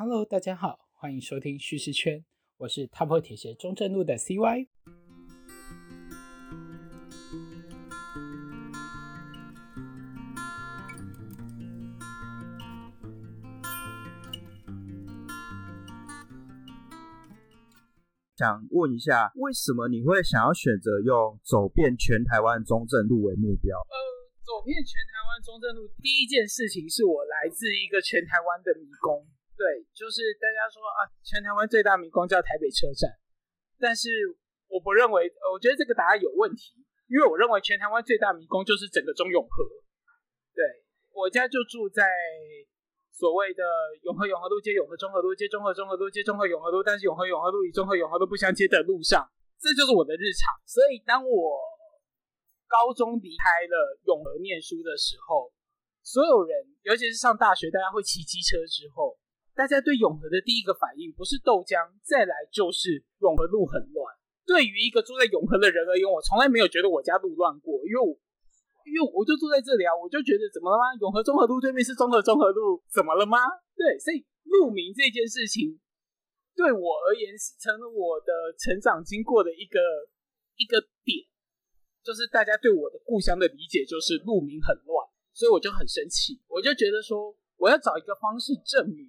Hello，大家好，欢迎收听叙事圈，我是 Top 铁鞋中正路的 CY。想问一下，为什么你会想要选择用走遍全台湾中正路为目标？呃，走遍全台湾中正路，第一件事情是我来自一个全台湾的迷宫。对，就是大家说啊，全台湾最大迷宫叫台北车站，但是我不认为，我觉得这个答案有问题，因为我认为全台湾最大迷宫就是整个中永和。对我家就住在。所谓的永和永和路街永和中和路街中和中和路街中和永和路，但是永和永和路与中和永和路不相接的路上，这就是我的日常。所以当我高中离开了永和念书的时候，所有人，尤其是上大学，大家会骑机车之后，大家对永和的第一个反应不是豆浆，再来就是永和路很乱。对于一个住在永和的人而言，我从来没有觉得我家路乱过，因为我。因为我就住在这里啊，我就觉得怎么了吗？永和综合路对面是中和综合路，怎么了吗？对，所以路名这件事情对我而言是成了我的成长经过的一个一个点，就是大家对我的故乡的理解就是路名很乱，所以我就很生气，我就觉得说我要找一个方式证明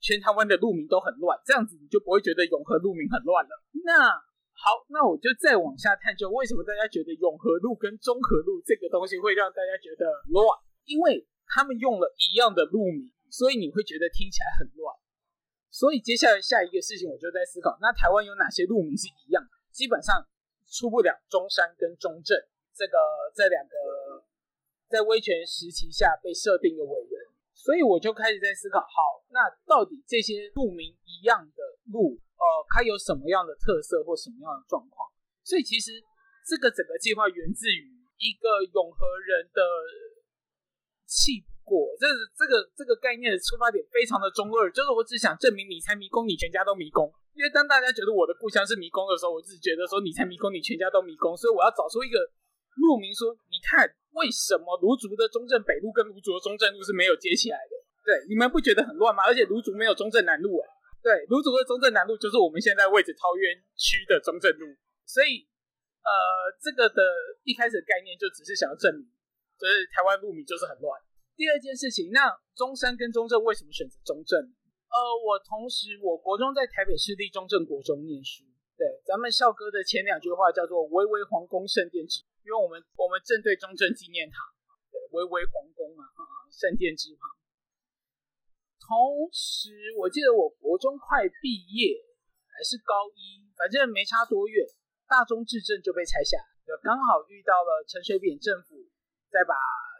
全台湾的路名都很乱，这样子你就不会觉得永和路名很乱了。那。好，那我就再往下探究，为什么大家觉得永和路跟中和路这个东西会让大家觉得乱？因为他们用了一样的路名，所以你会觉得听起来很乱。所以接下来下一个事情，我就在思考，那台湾有哪些路名是一样？基本上出不了中山跟中正这个这两个在威权时期下被设定的委员，所以我就开始在思考，好，那到底这些路名一样的路？呃，它有什么样的特色或什么样的状况？所以其实这个整个计划源自于一个永和人的气不过，这这个这个概念的出发点非常的中二，就是我只想证明你才迷宫，你全家都迷宫。因为当大家觉得我的故乡是迷宫的时候，我自己觉得说你才迷宫，你全家都迷宫，所以我要找出一个路名，说你看为什么卢竹的中正北路跟卢竹的中正路是没有接起来的？对，你们不觉得很乱吗？而且卢竹没有中正南路哎。对，卢竹的中正南路就是我们现在位置桃园区的中正路，所以呃，这个的一开始概念就只是想要证明，就是台湾路名就是很乱。第二件事情，那中山跟中正为什么选择中正？呃，我同时我国中在台北市立中正国中念书，对，咱们校歌的前两句话叫做“巍巍皇宫圣殿之”，因为我们我们正对中正纪念堂，对，巍巍皇宫啊，圣殿之旁。同时，我记得我国中快毕业还是高一，反正没差多远，大中至正就被拆下，就刚好遇到了陈水扁政府在把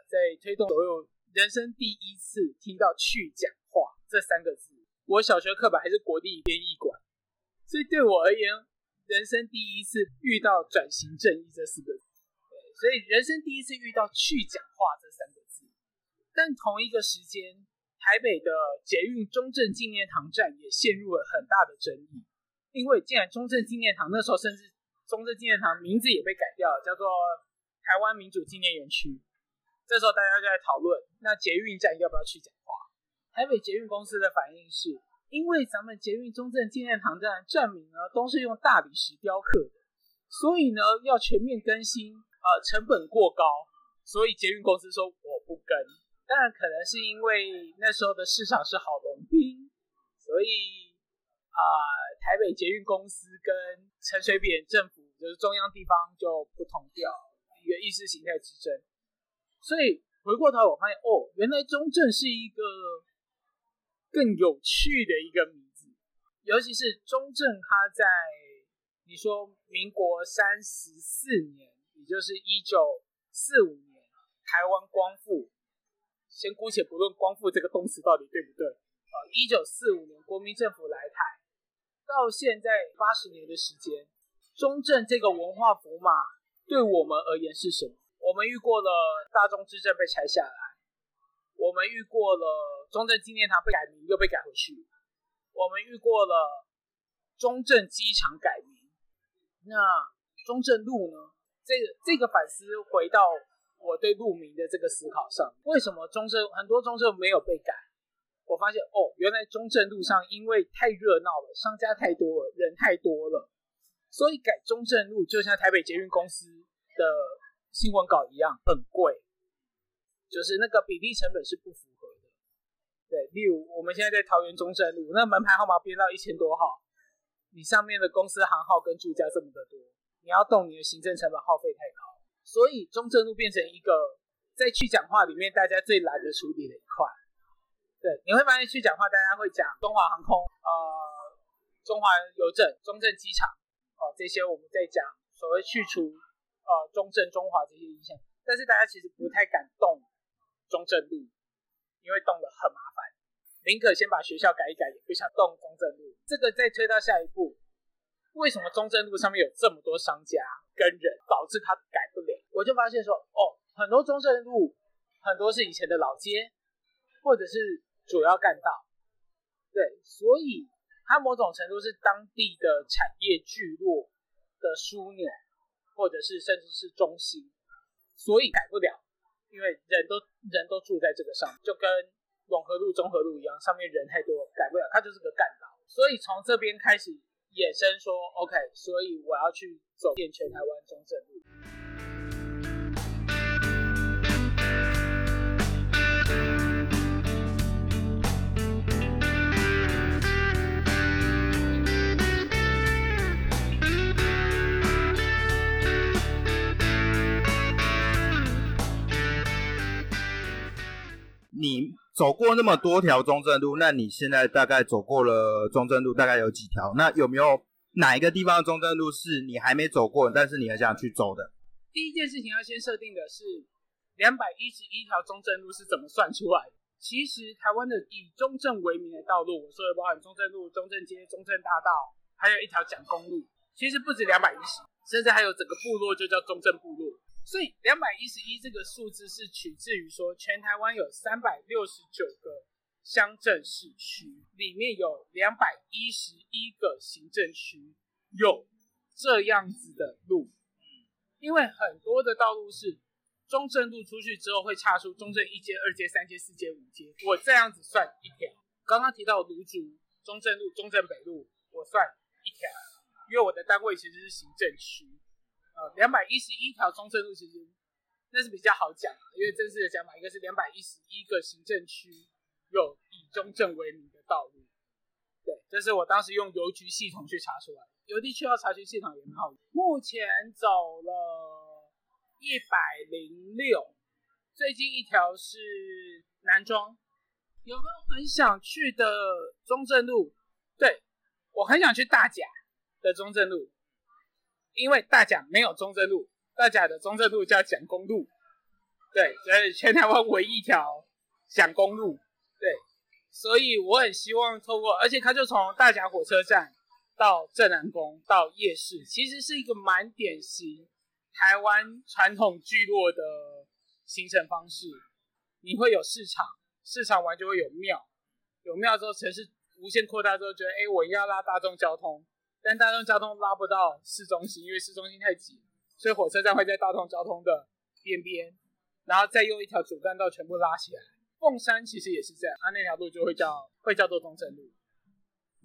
在推动所有人生第一次听到去讲话这三个字。我小学课本还是国立编译馆，所以对我而言，人生第一次遇到转型正义这四个字，所以人生第一次遇到去讲话这三个字，但同一个时间。台北的捷运中正纪念堂站也陷入了很大的争议，因为既然中正纪念堂那时候甚至中正纪念堂名字也被改掉了，叫做台湾民主纪念园区。这时候大家就在讨论，那捷运站要不要去讲话？台北捷运公司的反应是，因为咱们捷运中正纪念堂站站名呢都是用大理石雕刻的，所以呢要全面更新，呃，成本过高，所以捷运公司说我不跟。当然，可能是因为那时候的市场是好龙兵，所以啊，台北捷运公司跟陈水扁政府就是中央地方就不同调，一个意识形态之争。所以回过头我发现，哦，原来中正是一个更有趣的一个名字，尤其是中正，他在你说民国三十四年，就是一九四五年，台湾光复。先姑且不论“光复”这个动词到底对不对，呃，一九四五年国民政府来台，到现在八十年的时间，中正这个文化符码对我们而言是什么？我们遇过了大中之政被拆下来，我们遇过了中正纪念堂被改名又被改回去，我们遇过了中正机场改名，那中正路呢？这个这个反思回到。我对路名的这个思考上，为什么中正很多中正没有被改？我发现哦，原来中正路上因为太热闹了，商家太多了，人太多了，所以改中正路就像台北捷运公司的新闻稿一样，很贵，就是那个比例成本是不符合的。对，例如我们现在在桃园中正路，那门牌号码编到一千多号，你上面的公司行号跟住家这么的多，你要动你的行政成本耗费太高，所以中正路变成一个在去讲话里面大家最懒得处理的一块。对，你会发现去讲话，大家会讲中华航空、呃，中华邮政、中正机场，哦，这些我们在讲所谓去除呃中正、中华这些影响，但是大家其实不太敢动中正路，因为动了很麻烦，宁可先把学校改一改，也不想动中正路。这个再推到下一步，为什么中正路上面有这么多商家跟人，导致它改不了？我就发现说，哦，很多中正路很多是以前的老街，或者是。主要干道，对，所以它某种程度是当地的产业聚落的枢纽，或者是甚至是中心，所以改不了，因为人都人都住在这个上，就跟永和路、中和路一样，上面人太多，改不了，它就是个干道。所以从这边开始衍生说，OK，所以我要去走遍全台湾中正路。你走过那么多条中正路，那你现在大概走过了中正路大概有几条？那有没有哪一个地方的中正路是你还没走过，但是你很想去走的？第一件事情要先设定的是两百一十一条中正路是怎么算出来的？其实台湾的以中正为名的道路，我说的包含中正路、中正街、中正大道，还有一条蒋公路，其实不止两百一十，甚至还有整个部落就叫中正部落。所以两百一十一这个数字是取自于说，全台湾有三百六十九个乡镇市区，里面有两百一十一个行政区有这样子的路。因为很多的道路是中正路出去之后会岔出中正一街、二街、三街、四街、五街，我这样子算一条。刚刚提到芦竹、中正路、中正北路，我算一条，因为我的单位其实是行政区。呃，两百一十一条中正路其实那是比较好讲，因为正式的讲法，一个是两百一十一个行政区有以中正为名的道路。对，这是我当时用邮局系统去查出来，邮地区要查询系统也蛮好。目前走了一百零六，最近一条是南庄，有没有很想去的中正路？对我很想去大甲的中正路。因为大甲没有中正路，大甲的中正路叫蒋公路，对，所以全台湾唯一一条蒋公路，对，所以我很希望透过，而且它就从大甲火车站到正南宫到夜市，其实是一个蛮典型台湾传统聚落的行程方式。你会有市场，市场完就会有庙，有庙之后城市无限扩大之后，觉得哎，我要拉大众交通。但大众交通拉不到市中心，因为市中心太挤，所以火车站会在大众交通的边边，然后再用一条主干道全部拉起来。凤山其实也是这样，它那条路就会叫会叫做中正路。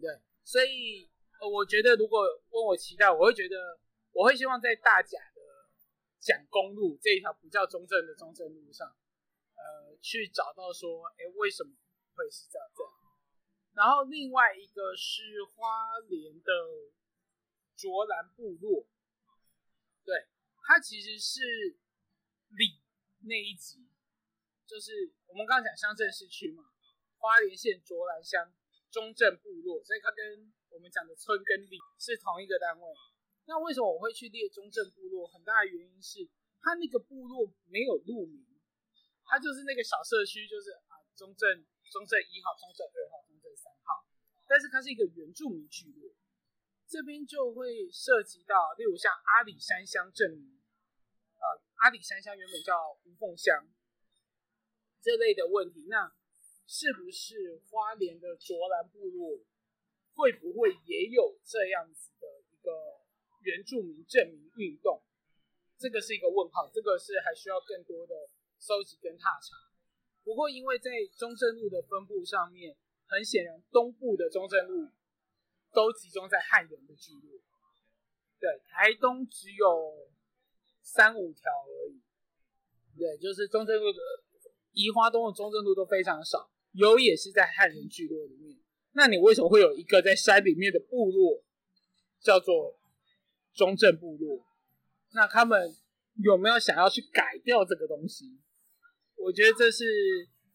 对，所以我觉得如果问我期待，我会觉得我会希望在大甲的蒋公路这一条不叫中正的中正路上，呃，去找到说，哎，为什么会是这样？然后另外一个是花莲的卓兰部落，对，它其实是里那一集，就是我们刚刚讲乡镇市区嘛，花莲县卓兰乡中正部落，所以它跟我们讲的村跟里是同一个单位。那为什么我会去列中正部落？很大的原因是它那个部落没有路名，它就是那个小社区，就是啊中正中正一号、中正二号。三号，但是它是一个原住民聚落，这边就会涉及到，例如像阿里山乡镇民，呃，阿里山乡原本叫吴凤乡这类的问题，那是不是花莲的卓兰部落会不会也有这样子的一个原住民证明运动？这个是一个问号，这个是还需要更多的收集跟踏查。不过因为在中正路的分布上面，很显然东部的中正路都集中在汉人的聚落，对，台东只有三五条而已。对，就是中正路的宜花东的中正路都非常少，有也是在汉人聚落里面。那你为什么会有一个在山里面的部落叫做中正部落？那他们有没有想要去改掉这个东西？我觉得这是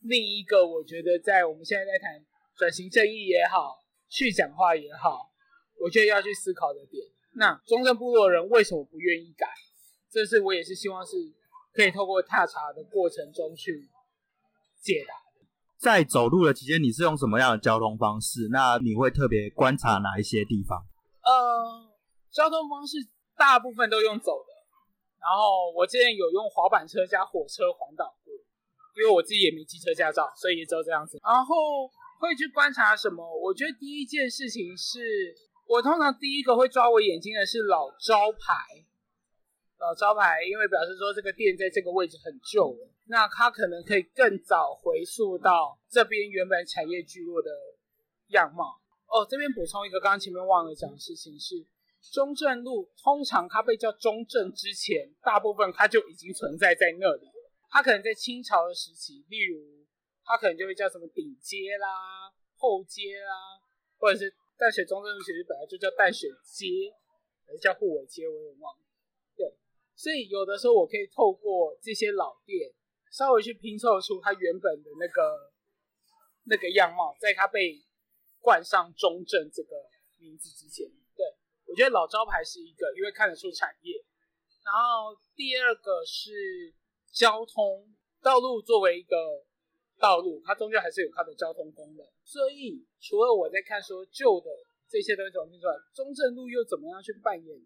另一个，我觉得在我们现在在谈转型正义也好，去讲话也好，我觉得要去思考的点。那中正部落人为什么不愿意改？这是我也是希望是可以透过踏查的过程中去解答。在走路的期间，你是用什么样的交通方式？那你会特别观察哪一些地方？呃，交通方式大部分都用走的，然后我之前有用滑板车加火车环岛过，因为我自己也没机车驾照，所以也只有这样子。然后会去观察什么？我觉得第一件事情是我通常第一个会抓我眼睛的是老招牌。老招牌，因为表示说这个店在这个位置很旧，那它可能可以更早回溯到这边原本产业聚落的样貌。哦，这边补充一个，刚刚前面忘了讲的事情是，中正路通常它被叫中正之前，大部分它就已经存在在那里了。它可能在清朝的时期，例如它可能就会叫什么顶街啦、后街啦，或者是淡水中正路其实本来就叫淡水街，还是叫护尾街，我也忘了。对所以有的时候我可以透过这些老店，稍微去拼凑出它原本的那个那个样貌，在它被冠上中正这个名字之前，对我觉得老招牌是一个，因为看得出产业。然后第二个是交通道路作为一个道路，它终究还是有它的交通功能。所以除了我在看说旧的这些东西怎么拼出来，中正路又怎么样去扮演？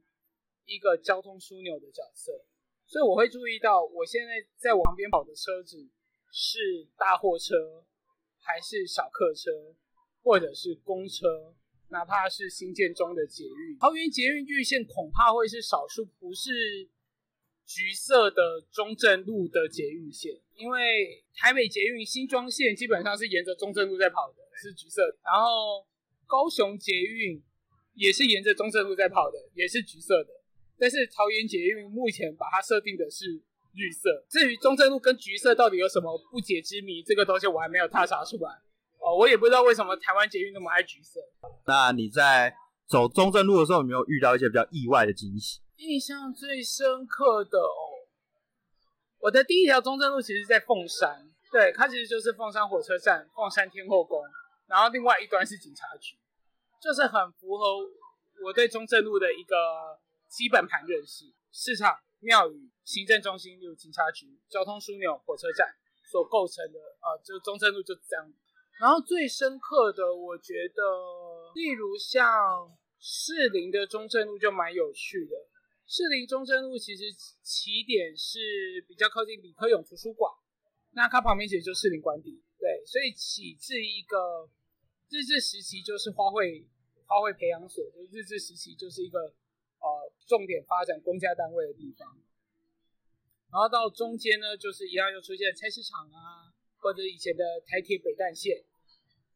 一个交通枢纽的角色，所以我会注意到，我现在在我旁边跑的车子是大货车，还是小客车，或者是公车，哪怕是新建中的捷运。桃园捷运绿线恐怕会是少数不是橘色的中正路的捷运线，因为台北捷运新庄线基本上是沿着中正路在跑的，是橘色的。然后高雄捷运也是沿着中正路在跑的，也是橘色的。但是桃园捷运目前把它设定的是绿色，至于中正路跟橘色到底有什么不解之谜，这个东西我还没有踏查出来。哦，我也不知道为什么台湾捷运那么爱橘色。那你在走中正路的时候，有没有遇到一些比较意外的惊喜？印象最深刻的哦，我的第一条中正路其实在凤山，对，它其实就是凤山火车站、凤山天后宫，然后另外一端是警察局，就是很符合我对中正路的一个。基本盘认识市场、庙宇、行政中心，有警察局、交通枢纽、火车站所构成的，呃，就中正路就这样。然后最深刻的，我觉得，例如像士林的中正路就蛮有趣的。士林中正路其实起点是比较靠近李科永图书馆，那它旁边其实就士林官邸，对，所以起自一个日治时期就是花卉花卉培养所，就日治时期就是一个。呃，重点发展公家单位的地方，然后到中间呢，就是一样又出现菜市场啊，或者以前的台铁北淡线，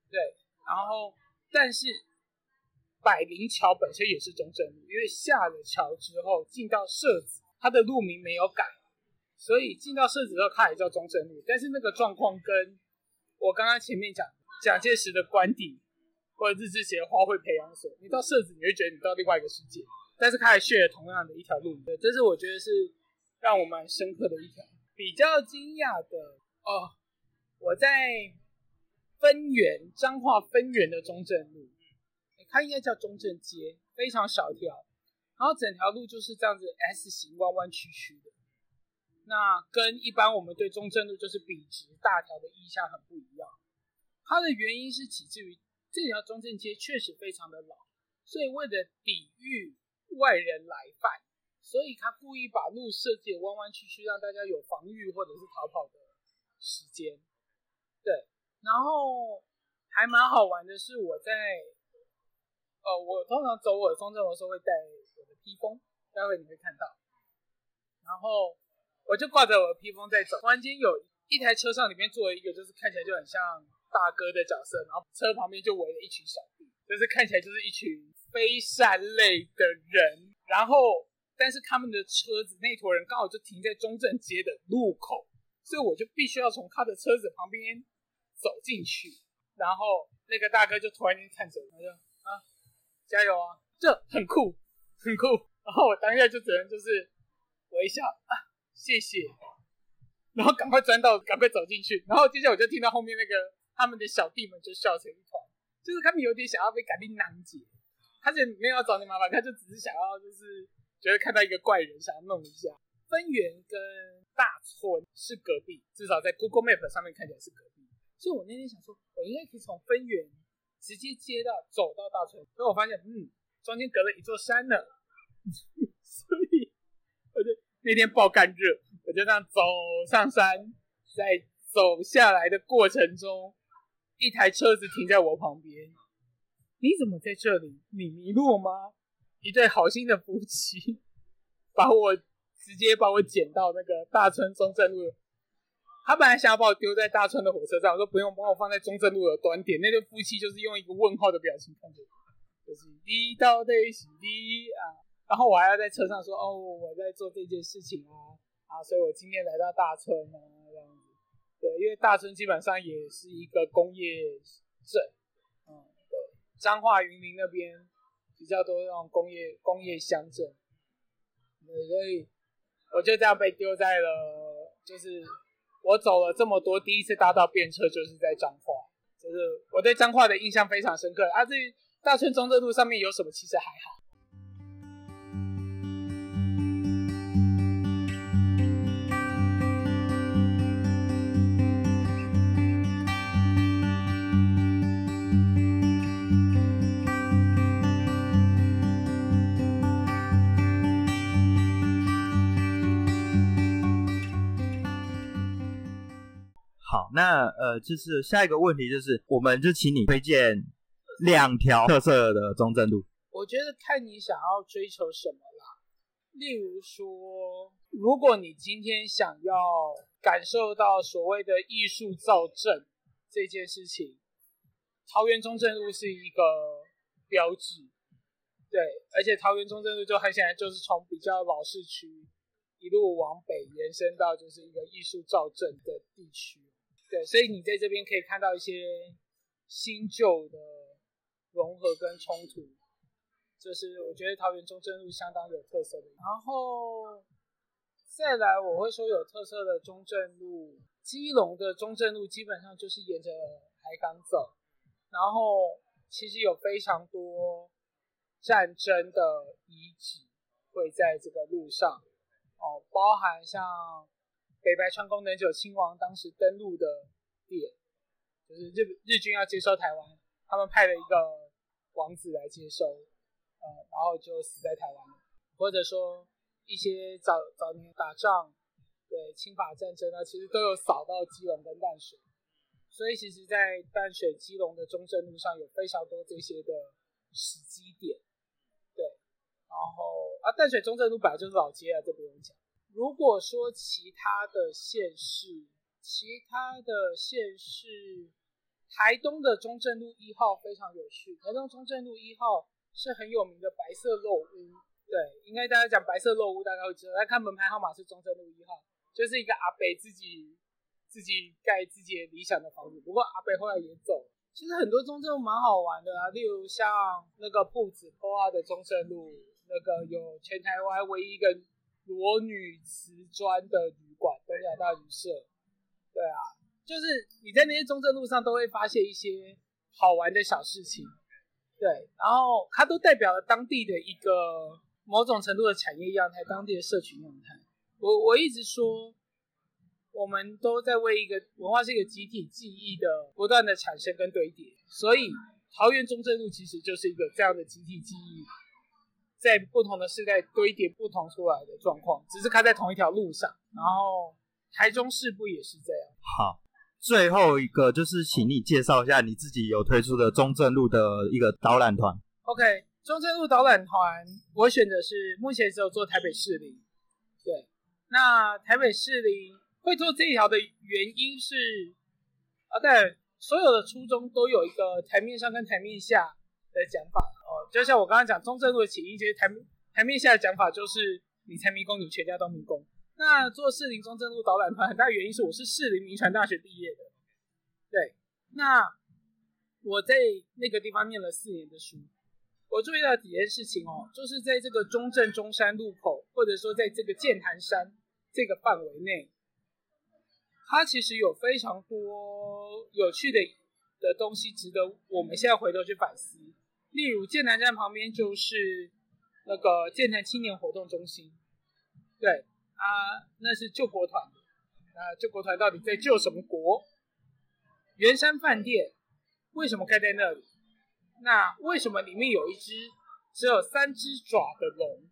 对，然后但是百灵桥本身也是中正路，因为下了桥之后进到社子，它的路名没有改，所以进到社子之后它也叫中正路，但是那个状况跟我刚刚前面讲蒋介石的官邸或者日治时的花卉培养所，你到社子你会觉得你到另外一个世界。但是开始血同样的一条路，对，这是我觉得是让我蛮深刻的一条。比较惊讶的哦，我在分园彰化分园的中正路，它应该叫中正街，非常小条，然后整条路就是这样子 S 型弯弯曲曲的。那跟一般我们对中正路就是笔直大条的印象很不一样。它的原因是起自于这条中正街确实非常的老，所以为了抵御。外人来犯，所以他故意把路设计的弯弯曲曲，让大家有防御或者是逃跑的时间。对，然后还蛮好玩的是，我在，呃，我通常走我的中正的时候会带我的披风，待会你会看到。然后我就挂着我的披风在走，突然间有一台车上里面坐了一个，就是看起来就很像大哥的角色，然后车旁边就围了一群小弟，就是看起来就是一群非善类的人。然后，但是他们的车子那坨人刚好就停在中正街的路口，所以我就必须要从他的车子旁边走进去。然后那个大哥就突然间看着我，他就：“，加油啊，这很酷，很酷。”然后我当下就只能就是微笑啊，谢谢。然后赶快钻到，赶快走进去。然后接下来我就听到后面那个他们的小弟们就笑成一团，就是他们有点想要被赶尽囊解。他就没有要找你麻烦，他就只是想要就是觉得看到一个怪人，想要弄一下。分园跟大村是隔壁，至少在 Google Map 上面看起来是隔壁。所以我那天想说，我应该可以从分园直接接到走到大村。所以我发现，嗯，中间隔了一座山呢。所以我就那天爆干热。我就这样走上山，在走下来的过程中，一台车子停在我旁边。你怎么在这里？你迷路吗？一对好心的夫妻 把我直接把我捡到那个大村中正路。他本来想要把我丢在大村的火车站，我说不用，帮我放在中正路的端点。那对夫妻就是用一个问号的表情看着我，就是你到底是你啊？然后我还要在车上说哦，我在做这件事情啊。啊，所以我今天来到大村啊，这样子，对，因为大村基本上也是一个工业镇，嗯，对，彰化云林那边比较多那种工业工业乡镇，对，所以我就这样被丢在了，就是我走了这么多，第一次搭到便车就是在彰化，就是我对彰化的印象非常深刻。啊，至于大村中正路上面有什么，其实还好。好那呃，就是下一个问题，就是我们就请你推荐两条特色的中正路。我觉得看你想要追求什么啦。例如说，如果你今天想要感受到所谓的艺术造镇这件事情，桃园中正路是一个标志。对，而且桃园中正路就很显然就是从比较老市区一路往北延伸到就是一个艺术造镇的地区。对，所以你在这边可以看到一些新旧的融合跟冲突，就是我觉得桃园中正路相当有特色的。然后再来，我会说有特色的中正路，基隆的中正路基本上就是沿着海港走，然后其实有非常多战争的遗址会在这个路上，哦，包含像。北白川宫能久亲王当时登陆的点，就是日日军要接收台湾，他们派了一个王子来接收，呃，然后就死在台湾了。或者说一些早早年打仗，对侵法战争啊，其实都有扫到基隆跟淡水，所以其实，在淡水基隆的中正路上有非常多这些的时机点，对，然后啊，淡水中正路本来就是老街啊，这不。如果说其他的县市，其他的县市，台东的中正路一号非常有趣。台东中正路一号是很有名的白色漏屋，对，应该大家讲白色漏屋，大家会知道。来看门牌号码是中正路一号，就是一个阿北自己自己盖自己理想的房子。不过阿北后来也走了。其实很多中正路蛮好玩的啊，例如像那个铺子坡啊的中正路，那个有全台湾唯一一个。裸女瓷砖的旅馆，东亚大旅社，对啊，就是你在那些中正路上都会发现一些好玩的小事情，对，然后它都代表了当地的一个某种程度的产业样态，当地的社群样态。我我一直说，我们都在为一个文化是一个集体记忆的不断的产生跟堆叠，所以桃园中正路其实就是一个这样的集体记忆。在不同的世代堆叠不同出来的状况，只是开在同一条路上。然后台中市不也是这样？好，最后一个就是请你介绍一下你自己有推出的中正路的一个导览团。OK，中正路导览团，我选的是目前只有做台北市里。对，那台北市里会做这一条的原因是，啊，对，所有的初衷都有一个台面上跟台面下的讲法哦。就像我刚刚讲中正路的起因，其实台台面下的讲法就是你才迷宫，你全家都迷宫。那做士林中正路导览团，很大原因是我是士林民传大学毕业的，对，那我在那个地方念了四年的书。我注意到几件事情哦，就是在这个中正中山路口，或者说在这个剑潭山这个范围内，它其实有非常多有趣的的东西，值得我们现在回头去反思。例如剑南站旁边就是那个剑南青年活动中心，对啊，那是救国团，啊，救国团到底在救什么国？圆山饭店为什么开在那里？那为什么里面有一只只有三只爪的龙？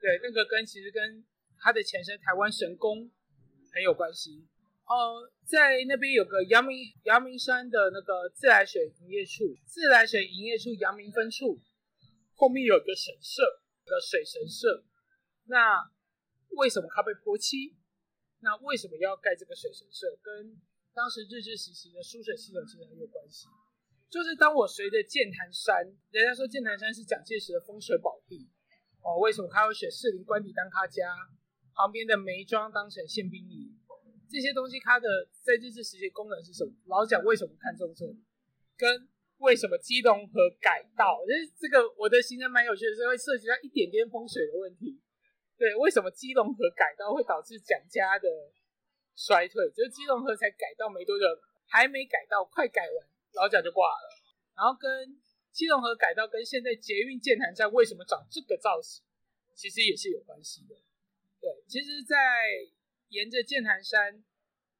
对，那个跟其实跟它的前身台湾神宫很有关系。哦，在那边有个阳明阳明山的那个自来水营业处，自来水营业处阳明分处后面有个神社，个水神社。那为什么它被泼漆？那为什么要盖这个水神社？跟当时日治时期的输水系统其实很有关系。就是当我随着剑潭山，人家说剑潭山是蒋介石的风水宝地哦，为什么他会选士林官邸当他家，旁边的梅庄当成宪兵营，这些东西它的在日治时期功能是什么？老蒋为什么看中这里？跟为什么基隆河改道？就是这个我的行程蛮有趣的，是会涉及到一点点风水的问题。对，为什么基隆河改道会导致蒋家的衰退？就是基隆河才改道没多久，还没改到，快改完。老蒋就挂了，然后跟基隆河改道跟现在捷运建潭站为什么长这个造型，其实也是有关系的。对，其实，在沿着建潭山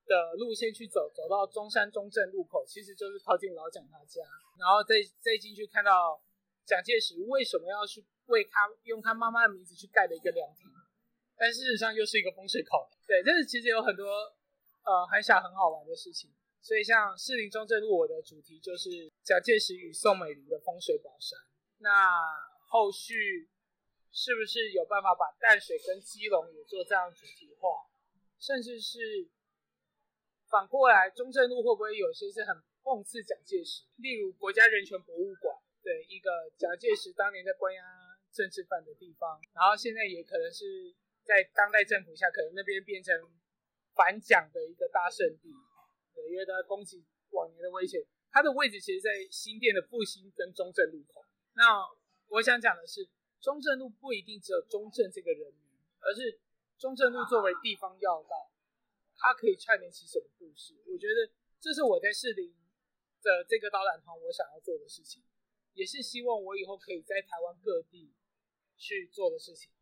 的路线去走，走到中山中正路口，其实就是靠近老蒋他家，然后再再进去看到蒋介石为什么要去为他用他妈妈的名字去盖的一个凉亭，但事实上又是一个风水口对，这是其实有很多呃很小很好玩的事情。所以，像士林中正路，我的主题就是蒋介石与宋美龄的风水宝山。那后续是不是有办法把淡水跟基隆也做这样主题化？甚至是反过来，中正路会不会有些是很讽刺蒋介石？例如国家人权博物馆，对一个蒋介石当年在关押政治犯的地方，然后现在也可能是在当代政府下，可能那边变成反蒋的一个大圣地。对因为他攻击往年的威胁，它的位置其实，在新店的复兴跟中正路口。那我想讲的是，中正路不一定只有中正这个人名，而是中正路作为地方要道，它可以串联起什么故事？我觉得这是我在士林的这个导览团我想要做的事情，也是希望我以后可以在台湾各地去做的事情。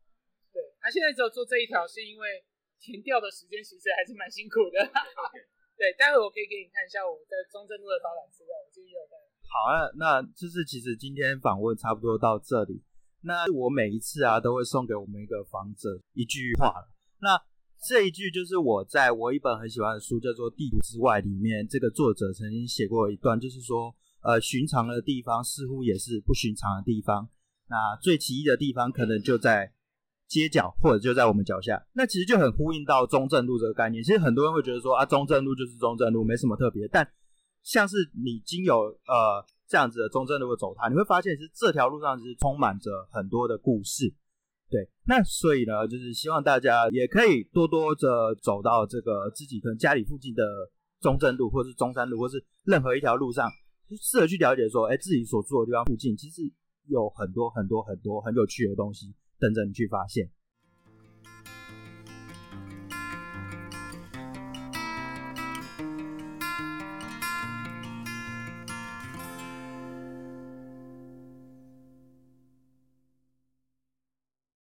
对，那现在只有做这一条，是因为填调的时间其实还是蛮辛苦的。对，待会我可以给你看一下我在中正路的导览资料，我今天有带。好啊，那就是其实今天访问差不多到这里。那我每一次啊，都会送给我们一个访者一句话。那这一句就是我在我一本很喜欢的书叫做《地图之外》里面，这个作者曾经写过一段，就是说，呃，寻常的地方似乎也是不寻常的地方。那最奇异的地方，可能就在。街角或者就在我们脚下，那其实就很呼应到中正路这个概念。其实很多人会觉得说啊，中正路就是中正路，没什么特别。但像是你经有呃这样子的中正路的走它，你会发现是这条路上其实充满着很多的故事。对，那所以呢，就是希望大家也可以多多的走到这个自己可能家里附近的中正路，或是中山路，或是任何一条路上，试着去了解说，哎，自己所住的地方附近其实有很多很多很多很有趣的东西。等着你去发现。